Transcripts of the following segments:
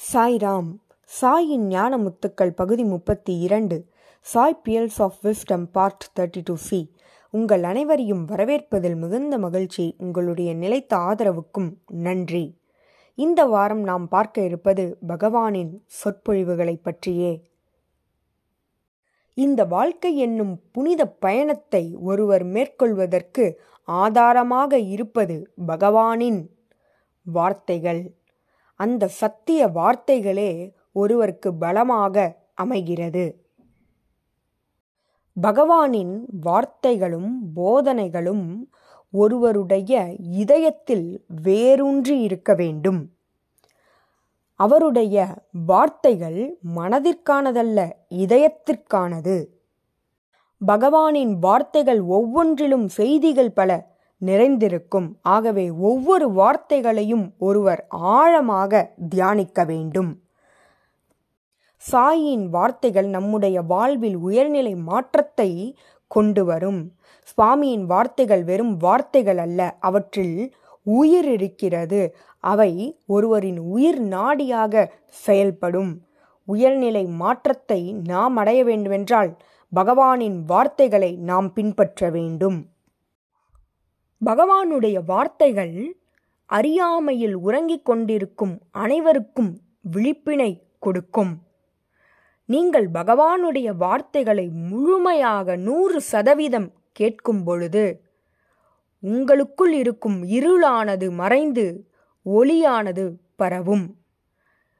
சாய்ராம். சாயின் ஞான முத்துக்கள் பகுதி முப்பத்தி இரண்டு. Sai pearls of wisdom part thirty two C உங்கள் அனைவரையும் வரவேற்பதில் மிகுந்த மகிழ்ச்சி. உங்களுடைய நிலைத்த ஆதரவுக்கும் நன்றி. இந்த வாரம் நாம் பார்க்க இருப்பது பகவானின் சொற்பொழிவுகளை பற்றியே. இந்த வாழ்க்கை என்னும் புனித பயணத்தை ஒருவர் மேற்கொள்வதற்கு ஆதாரமாக இருப்பது பகவானின் வார்த்தைகள். அந்த சத்திய வார்த்தைகளே ஒருவருக்கு பலமாக அமைகிறது. பகவானின் வார்த்தைகளும் போதனைகளும் ஒருவருடைய இதயத்தில் வேரூன்றி இருக்க வேண்டும். அவருடைய வார்த்தைகள் மனதிற்கானதல்ல இதயத்திற்கானது. பகவானின் வார்த்தைகள் ஒவ்வொன்றிலும் செய்திகள் பல நிறைந்திருக்கும். ஆகவே ஒவ்வொரு வார்த்தைகளையும் ஒருவர் ஆழமாக தியானிக்க வேண்டும். சாயின் வார்த்தைகள் நம்முடைய வாழ்வில் உயர்நிலை மாற்றத்தை கொண்டு வரும். சுவாமியின் வார்த்தைகள் வெறும் வார்த்தைகள் அல்ல அவற்றில் உயிர் இருக்கிறது. அவை ஒருவரின் உயிர் நாடியாக செயல்படும். உயர்நிலை மாற்றத்தை நாம் அடைய வேண்டுமென்றால் பகவானின் வார்த்தைகளை நாம் பின்பற்ற வேண்டும். பகவானுடைய வார்த்தைகள் அறியாமையில் உறங்கிக் கொண்டிருக்கும் அனைவருக்கும் விழிப்பினை கொடுக்கும். நீங்கள் பகவானுடைய வார்த்தைகளை முழுமையாக நூறு சதவீதம் கேட்கும் பொழுது உங்களுக்குள் இருக்கும் இருளானது மறைந்து ஒளியானது பரவும்.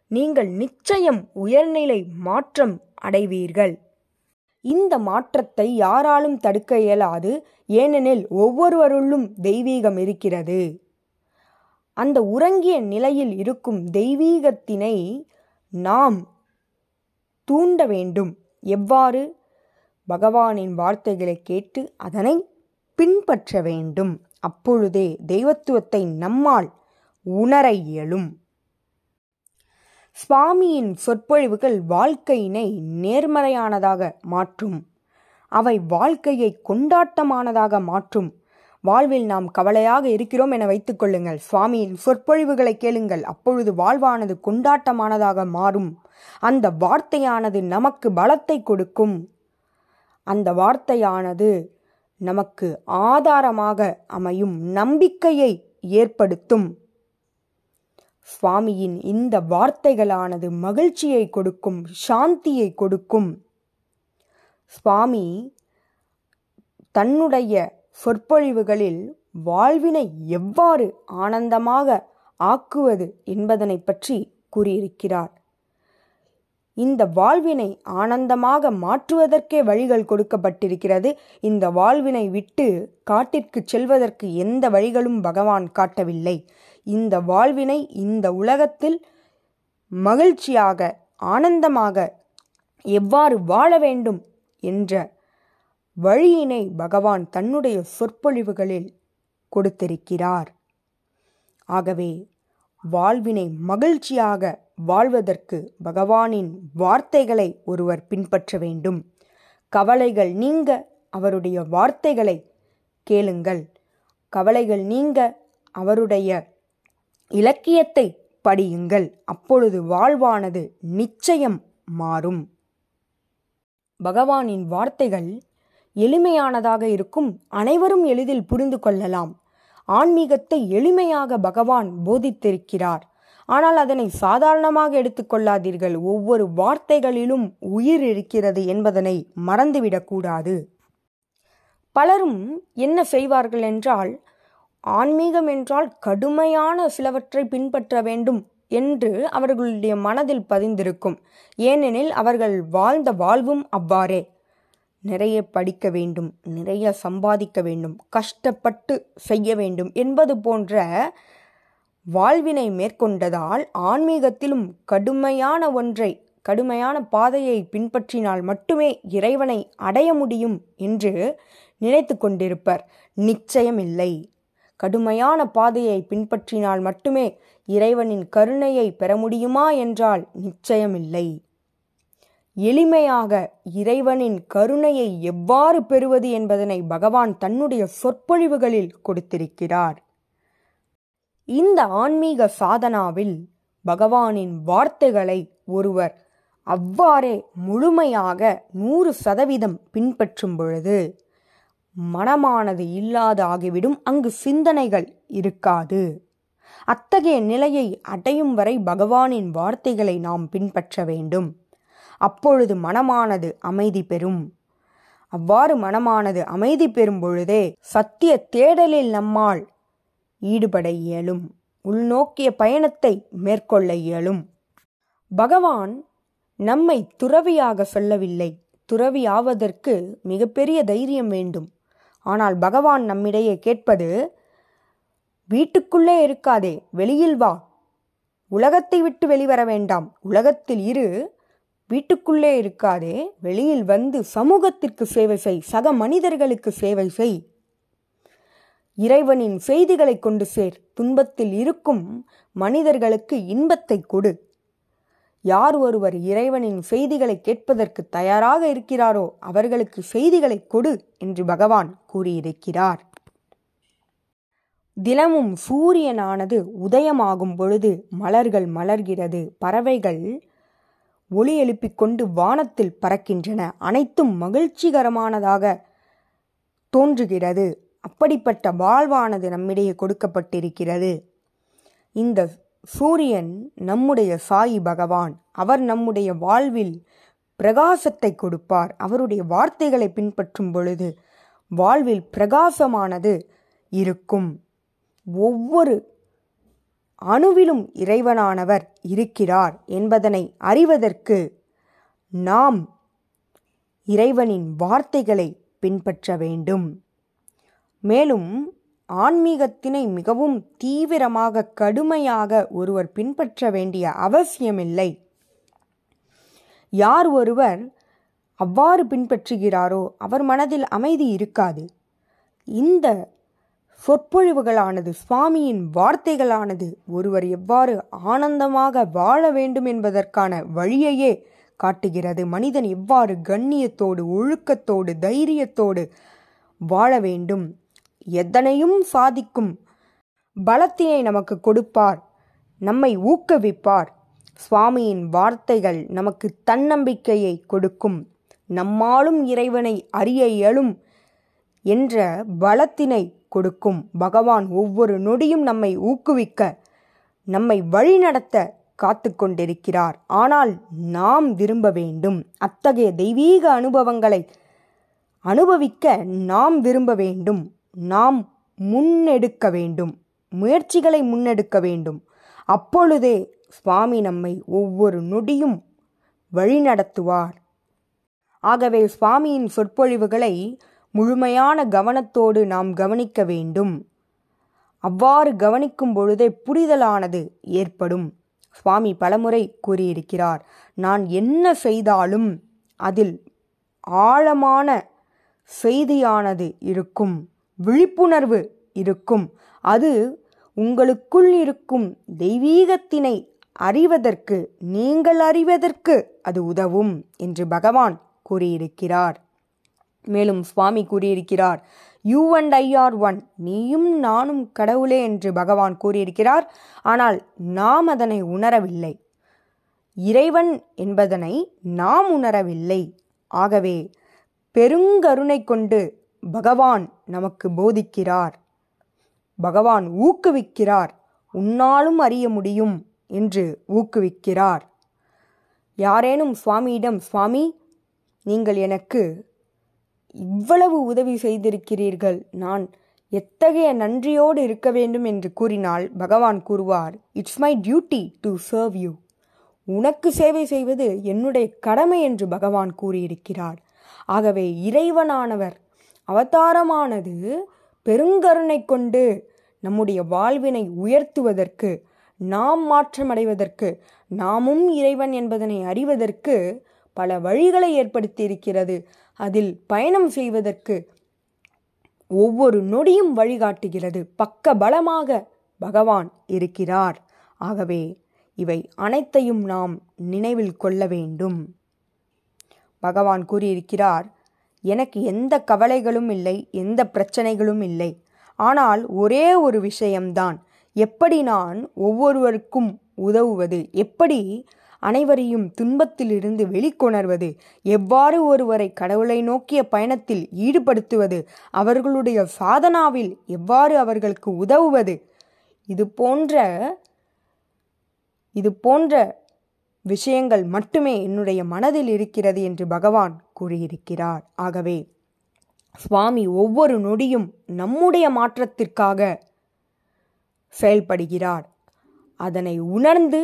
நீங்கள் நிச்சயம் உயர்நிலை மாற்றம் அடைவீர்கள். இந்த மாற்றத்தை யாராலும் தடுக்க இயலாது. ஏனெனில் ஒவ்வொருவருள்ளும் தெய்வீகம் இருக்கிறது. அந்த உறங்கிய நிலையில் இருக்கும் தெய்வீகத்தினை நாம் தூண்ட வேண்டும். எவ்வாறு? பகவானின் வார்த்தைகளை கேட்டு அதனை பின்பற்ற வேண்டும். அப்பொழுதே தெய்வத்துவத்தை நம்மால் உணர இயலும். சுவாமியின் சொற்பொழிவுகள் வாழ்க்கையினை நேர்மறையானதாக மாற்றும். அவை வாழ்க்கையை கொண்டாட்டமானதாக மாற்றும். வாழ்வில் நாம் கவலையாக இருக்கிறோம் என வைத்துக் கொள்ளுங்கள். சுவாமியின் சொற்பொழிவுகளை கேளுங்கள். அப்பொழுது வாழ்வானது கொண்டாட்டமானதாக மாறும். அந்த வார்த்தையானது நமக்கு பலத்தை கொடுக்கும். அந்த வார்த்தையானது நமக்கு ஆதாரமாக அமையும். நம்பிக்கையை ஏற்படுத்தும். சுவாமியின் இந்த வார்த்தைகளானது மகிழ்ச்சியை கொடுக்கும் சாந்தியை கொடுக்கும். சுவாமி தன்னுடைய சொற்பொழிவுகளில் வாழ்வினை எவ்வாறு ஆனந்தமாக ஆக்குவது என்பதனை பற்றி கூறியிருக்கிறார். இந்த வாழ்வினை ஆனந்தமாக மாற்றுவதற்கே வழிகள் கொடுக்கப்பட்டிருக்கிறது. இந்த வாழ்வினை விட்டு காட்டிற்கு செல்வதற்கு எந்த வழிகளும் பகவான் காட்டவில்லை. இந்த வாழ்வினை இந்த உலகத்தில் மகிழ்ச்சியாக ஆனந்தமாக எவ்வாறு வாழ வேண்டும் என்ற வழியினை பகவான் தன்னுடைய சொற்பொழிவுகளில் கொடுத்திருக்கிறார். ஆகவே வாழ்வினை மகிழ்ச்சியாக வாழ்வதற்கு பகவானின் வார்த்தைகளை ஒருவர் பின்பற்ற வேண்டும். கவலைகள் நீங்க அவருடைய வார்த்தைகளை கேளுங்கள். கவலைகள் நீங்க அவருடைய இலக்கியத்தை படியுங்கள். அப்பொழுது வாழ்வானது நிச்சயம் மாறும். பகவானின் வார்த்தைகள் எளிமையானதாக இருக்கும். அனைவரும் எளிதில் புரிந்து கொள்ளலாம். ஆன்மீகத்தை எளிமையாக பகவான் போதித்திருக்கிறார். ஆனால் அதனை சாதாரணமாக எடுத்துக்கொள்ளாதீர்கள். ஒவ்வொரு வார்த்தைகளிலும் உயிர் இருக்கிறது என்பதனை மறந்துவிடக்கூடாது. பலரும் என்ன செய்வார்கள் என்றால் ஆன்மீகம் என்றால் கடுமையான சிலவற்றை பின்பற்ற வேண்டும் என்று அவர்களுடைய மனதில் பதிந்திருக்கும். ஏனெனில் அவர்கள் வாழ்ந்த வாழ்வும் அவ்வாறே. நிறைய படிக்க வேண்டும் நிறைய சம்பாதிக்க வேண்டும் கஷ்டப்பட்டு செய்ய வேண்டும் என்பது போன்ற வாழ்வினை மேற்கொண்டதால் ஆன்மீகத்திலும் கடுமையான ஒன்றை கடுமையான பாதையை பின்பற்றினால் மட்டுமே இறைவனை அடைய முடியும் என்று நினைத்து கொண்டிருப்பர். நிச்சயமில்லை. கடுமையான பாதையை பின்பற்றினால் மட்டுமே இறைவனின் கருணையை பெற முடியுமா என்றால் நிச்சயமில்லை. எளிமையாக இறைவனின் கருணையை எவ்வாறு பெறுவது என்பதனை பகவான் தன்னுடைய சொற்பொழிவுகளில் கொடுத்திருக்கிறார். இந்த ஆன்மீக சாதனாவில் பகவானின் வார்த்தைகளை ஒருவர் அவ்வாறே முழுமையாக நூறு சதவீதம் பின்பற்றும் பொழுது மனமானது இல்லாது ஆகிவிடும். அங்கு சிந்தனைகள் இருக்காது. அத்தகைய நிலையை அடையும் வரை பகவானின் வார்த்தைகளை நாம் பின்பற்ற வேண்டும். அப்பொழுது மனமானது அமைதி பெறும். அவ்வாறு மனமானது அமைதி பெறும் பொழுதே சத்திய தேடலில் நம்மால் ஈடுபட இயலும். உள்நோக்கிய பயணத்தை மேற்கொள்ள இயலும். பகவான் நம்மை துறவியாக சொல்லவில்லை. துறவியாவதற்கு மிகப்பெரிய தைரியம் வேண்டும். ஆனால் பகவான் நம்மிடையே கேட்பது வீட்டுக்குள்ளே இருக்காதே வெளியில் வா. உலகத்தை விட்டு வெளிவர வேண்டாம். உலகத்தில் இரு. வீட்டுக்குள்ளே இருக்காதே வெளியில் வந்து சமூகத்திற்கு சேவை செய். சக மனிதர்களுக்கு சேவை செய். இறைவனின் செய்திகளை கொண்டு சேர். துன்பத்தில் இருக்கும் மனிதர்களுக்கு இன்பத்தை கொடு. யார் ஒருவர் இறைவனின் செய்திகளை கேட்பதற்கு தயாராக இருக்கிறாரோ அவர்களுக்கு செய்திகளை கொடு என்று பகவான் கூறியிருக்கிறார். தினமும் சூரியனானது உதயமாகும் பொழுது மலர்கள் மலர்கிறது. பறவைகள் ஒளி எழுப்பிக் கொண்டு வானத்தில் பறக்கின்றன. அனைத்தும் மகிழ்ச்சிகரமானதாக தோன்றுகிறது. அப்படிப்பட்ட வாழ்வானது நம்மிடையே கொடுக்கப்பட்டிருக்கிறது. இந்த சூரியன் நம்முடைய சாயி பகவான். அவர் நம்முடைய வாழ்வில் பிரகாசத்தை கொடுப்பார். அவருடைய வார்த்தைகளை பின்பற்றும் பொழுது வாழ்வில் பிரகாசமானது இருக்கும். ஒவ்வொரு அணுவிலும் இறைவனானவர் இருக்கிறார் என்பதனை அறிவதற்கு நாம் இறைவனின் வார்த்தைகளை பின்பற்ற வேண்டும். மேலும் ஆன்மீகத்தினை மிகவும் தீவிரமாக கடுமையாக ஒருவர் பின்பற்ற வேண்டிய அவசியமில்லை. யார் ஒருவர் அவ்வாறு பின்பற்றுகிறாரோ அவர் மனதில் அமைதி இருக்காது. இந்த சொற்பொழிவுகளானது சுவாமியின் வார்த்தைகளானது ஒருவர் எவ்வாறு ஆனந்தமாக வாழ வேண்டும் என்பதற்கான வழியையே காட்டுகிறது. மனிதன் எவ்வாறு கண்ணியத்தோடு ஒழுக்கத்தோடு தைரியத்தோடு வாழ வேண்டும்? எதனையும் சாதிக்கும் பலத்தினை நமக்கு கொடுப்பார் நம்மை ஊக்குவிப்பார். சுவாமியின் வார்த்தைகள் நமக்கு தன்னம்பிக்கையை கொடுக்கும். நம்மாலும் இறைவனை அறிய இயலும் என்ற பலத்தினை கொடுக்கும். பகவான் ஒவ்வொரு நொடியும் நம்மை ஊக்குவிக்க நம்மை வழிநடத்த காத்து கொண்டிருக்கிறார் ஆனால் நாம் விரும்ப வேண்டும். அத்தகைய தெய்வீக அனுபவங்களை அனுபவிக்க நாம் விரும்ப வேண்டும். நாம் முன்னெடுக்க வேண்டும். முயற்சிகளை முன்னெடுக்க வேண்டும். அப்பொழுதே சுவாமி நம்மை ஒவ்வொரு நொடியும் வழிநடத்துவார். ஆகவே சுவாமியின் சொற்பொழிவுகளை முழுமையான கவனத்தோடு நாம் கவனிக்க வேண்டும். அவ்வாறு கவனிக்கும் பொழுதே புரிதலானது ஏற்படும். சுவாமி பலமுறை கூறியிருக்கிறார் நான் என்ன செய்தாலும் அதில் ஆழமான செய்தியானது இருக்கும். விழிப்புணர்வு இருக்கும். அது உங்களுக்குள் இருக்கும் தெய்வீகத்தினை அறிவதற்கு நீங்கள் அறிவதற்கு அது உதவும் என்று பகவான் கூறியிருக்கிறார். மேலும் சுவாமி கூறியிருக்கிறார் you and I are one நீயும் நானும் கடவுளே என்று பகவான் கூறியிருக்கிறார். ஆனால் நாம் அதனை உணரவில்லை. இறைவன் என்பதனை நாம் உணரவில்லை. ஆகவே பெருங்கருணை கொண்டு பகவான் நமக்கு போதிக்கிறார். பகவான் ஊக்குவிக்கிறார். உன்னாலும் அறிய முடியும் என்று ஊக்குவிக்கிறார். யாரேனும் சுவாமியிடம் சுவாமி நீங்கள் எனக்கு இவ்வளவு உதவி செய்திருக்கிறீர்கள். நான் எத்தகைய நன்றியோடு இருக்க வேண்டும் என்று கூறினால் பகவான் கூறுவார் it's my duty to serve you உனக்கு சேவை செய்வது என்னுடைய கடமை என்று பகவான் கூறியிருக்கிறார். ஆகவே இறைவனானவர் அவதாரமானது பெருங்கருணை கொண்டு நம்முடைய வாழ்வினை உயர்த்துவதற்கு நாம் மாற்றமடைவதற்கு நாமும் இறைவன் என்பதனை அறிவதற்கு பல வழிகளை ஏற்படுத்தி இருக்கிறது அதில் பயணம் செய்வதற்கு ஒவ்வொரு நொடியும் வழிகாட்டுகிறது. பக்க பலமாக பகவான் இருக்கிறார். ஆகவே இவை அனைத்தையும் நாம் நினைவில் கொள்ள வேண்டும். பகவான் கூறியிருக்கிறார் எனக்கு எந்த கவலைகளும் இல்லை எந்த பிரச்சனைகளும் இல்லை. ஆனால் ஒரே ஒரு விஷயம்தான். எப்படி நான் ஒவ்வொருவருக்கும் உதவுவது? எப்படி அனைவரையும் துன்பத்திலிருந்து வெளிக்கொணர்வது? எவ்வாறு ஒருவரை கடவுளை நோக்கிய பயணத்தில் ஈடுபடுத்துவது? அவர்களுடைய சாதனாவில் எவ்வாறு அவர்களுக்கு உதவுவது? இது போன்ற இது போன்ற விஷயங்கள் மட்டுமே என்னுடைய மனதில் இருக்கிறது என்று பகவான் கூறியிருக்கிறார். ஆகவே சுவாமி ஒவ்வொரு நொடியும் நம்முடைய மாற்றத்திற்காக செயல்படுகிறார். அதனை உணர்ந்து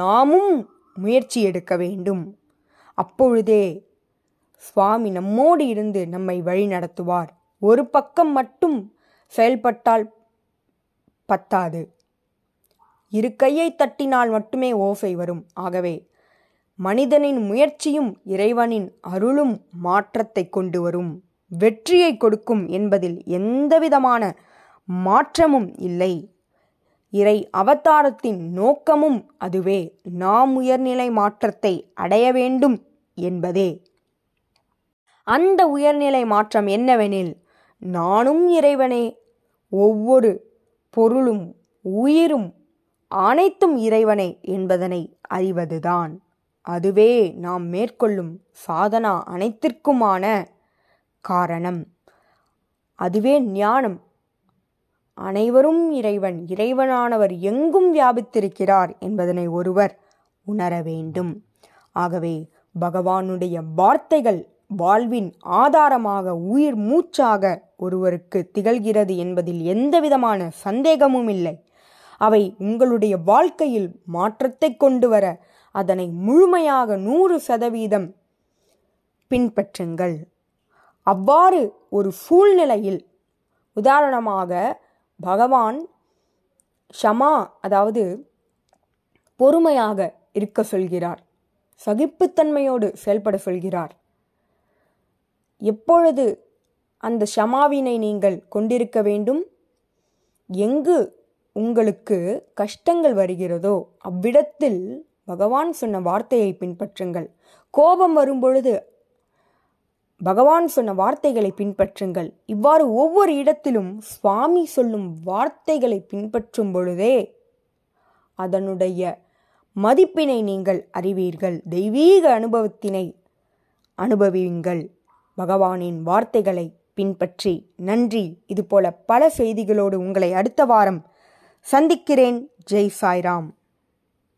நாமும் முயற்சி எடுக்க வேண்டும். அப்பொழுதே சுவாமி நம்மோடு இருந்து நம்மை வழி நடத்துவார். ஒரு பக்கம் மட்டும் செயல்பட்டால் பத்தாது. இரு கையை தட்டினால் மட்டுமே ஓசை வரும். ஆகவே மனிதனின் முயற்சியும் இறைவனின் அருளும் மாற்றத்தை கொண்டு வரும் வெற்றியை கொடுக்கும் என்பதில் எந்தவிதமான மாற்றமும் இல்லை. இறை அவதாரத்தின் நோக்கமும் அதுவே நாம் உயர்நிலை மாற்றத்தை அடைய வேண்டும் என்பதே. அந்த உயர்நிலை மாற்றம் என்னவெனில் நானும் இறைவனே ஒவ்வொரு பொருளும் உயிரும் அனைத்தும் இறைவனே என்பதனை அறிவதுதான். அதுவே நாம் மேற்கொள்ளும் சாதனா அனைத்திற்குமான காரணம். அதுவே ஞானம். அனைவரும் இறைவன் இறைவனானவர் எங்கும் வியாபித்திருக்கிறார் என்பதனை ஒருவர் உணர வேண்டும். ஆகவே பகவானுடைய வார்த்தைகள் வாழ்வின் ஆதாரமாக உயிர் மூச்சாக ஒருவருக்கு திகழ்கிறது என்பதில் எந்தவிதமான சந்தேகமும் இல்லை. அவை உங்களுடைய வாழ்க்கையில் மாற்றத்தை கொண்டு வர அதனை முழுமையாக நூறு சதவீதம் பின்பற்றுங்கள். அவ்வாறு ஒரு சூழ்நிலையில் உதாரணமாக பகவான் ஷமா அதாவது பொறுமையாக இருக்க சொல்கிறார். சகிப்புத்தன்மையோடு செயல்பட சொல்கிறார். எப்பொழுது அந்த ஷமாவினை நீங்கள் கொண்டிருக்க வேண்டும்? எங்கு உங்களுக்கு கஷ்டங்கள் வருகிறதோ அவ்விடத்தில் பகவான் சொன்ன வார்த்தையை பின்பற்றுங்கள். கோபம் வரும்பொழுது பகவான் சொன்ன வார்த்தைகளை பின்பற்றுங்கள். இவ்வாறு ஒவ்வொரு இடத்திலும் சுவாமி சொல்லும் வார்த்தைகளை பின்பற்றும் பொழுதே அதனுடைய மதிப்பினை நீங்கள் அறிவீர்கள். தெய்வீக அனுபவத்தினை அனுபவியுங்கள். பகவானின் வார்த்தைகளை பின்பற்றி. நன்றி. இதுபோல பல செய்திகளோடு உங்களை அடுத்த வாரம் சந்திக்கிறேன். ஜெய் சாய்ராம்.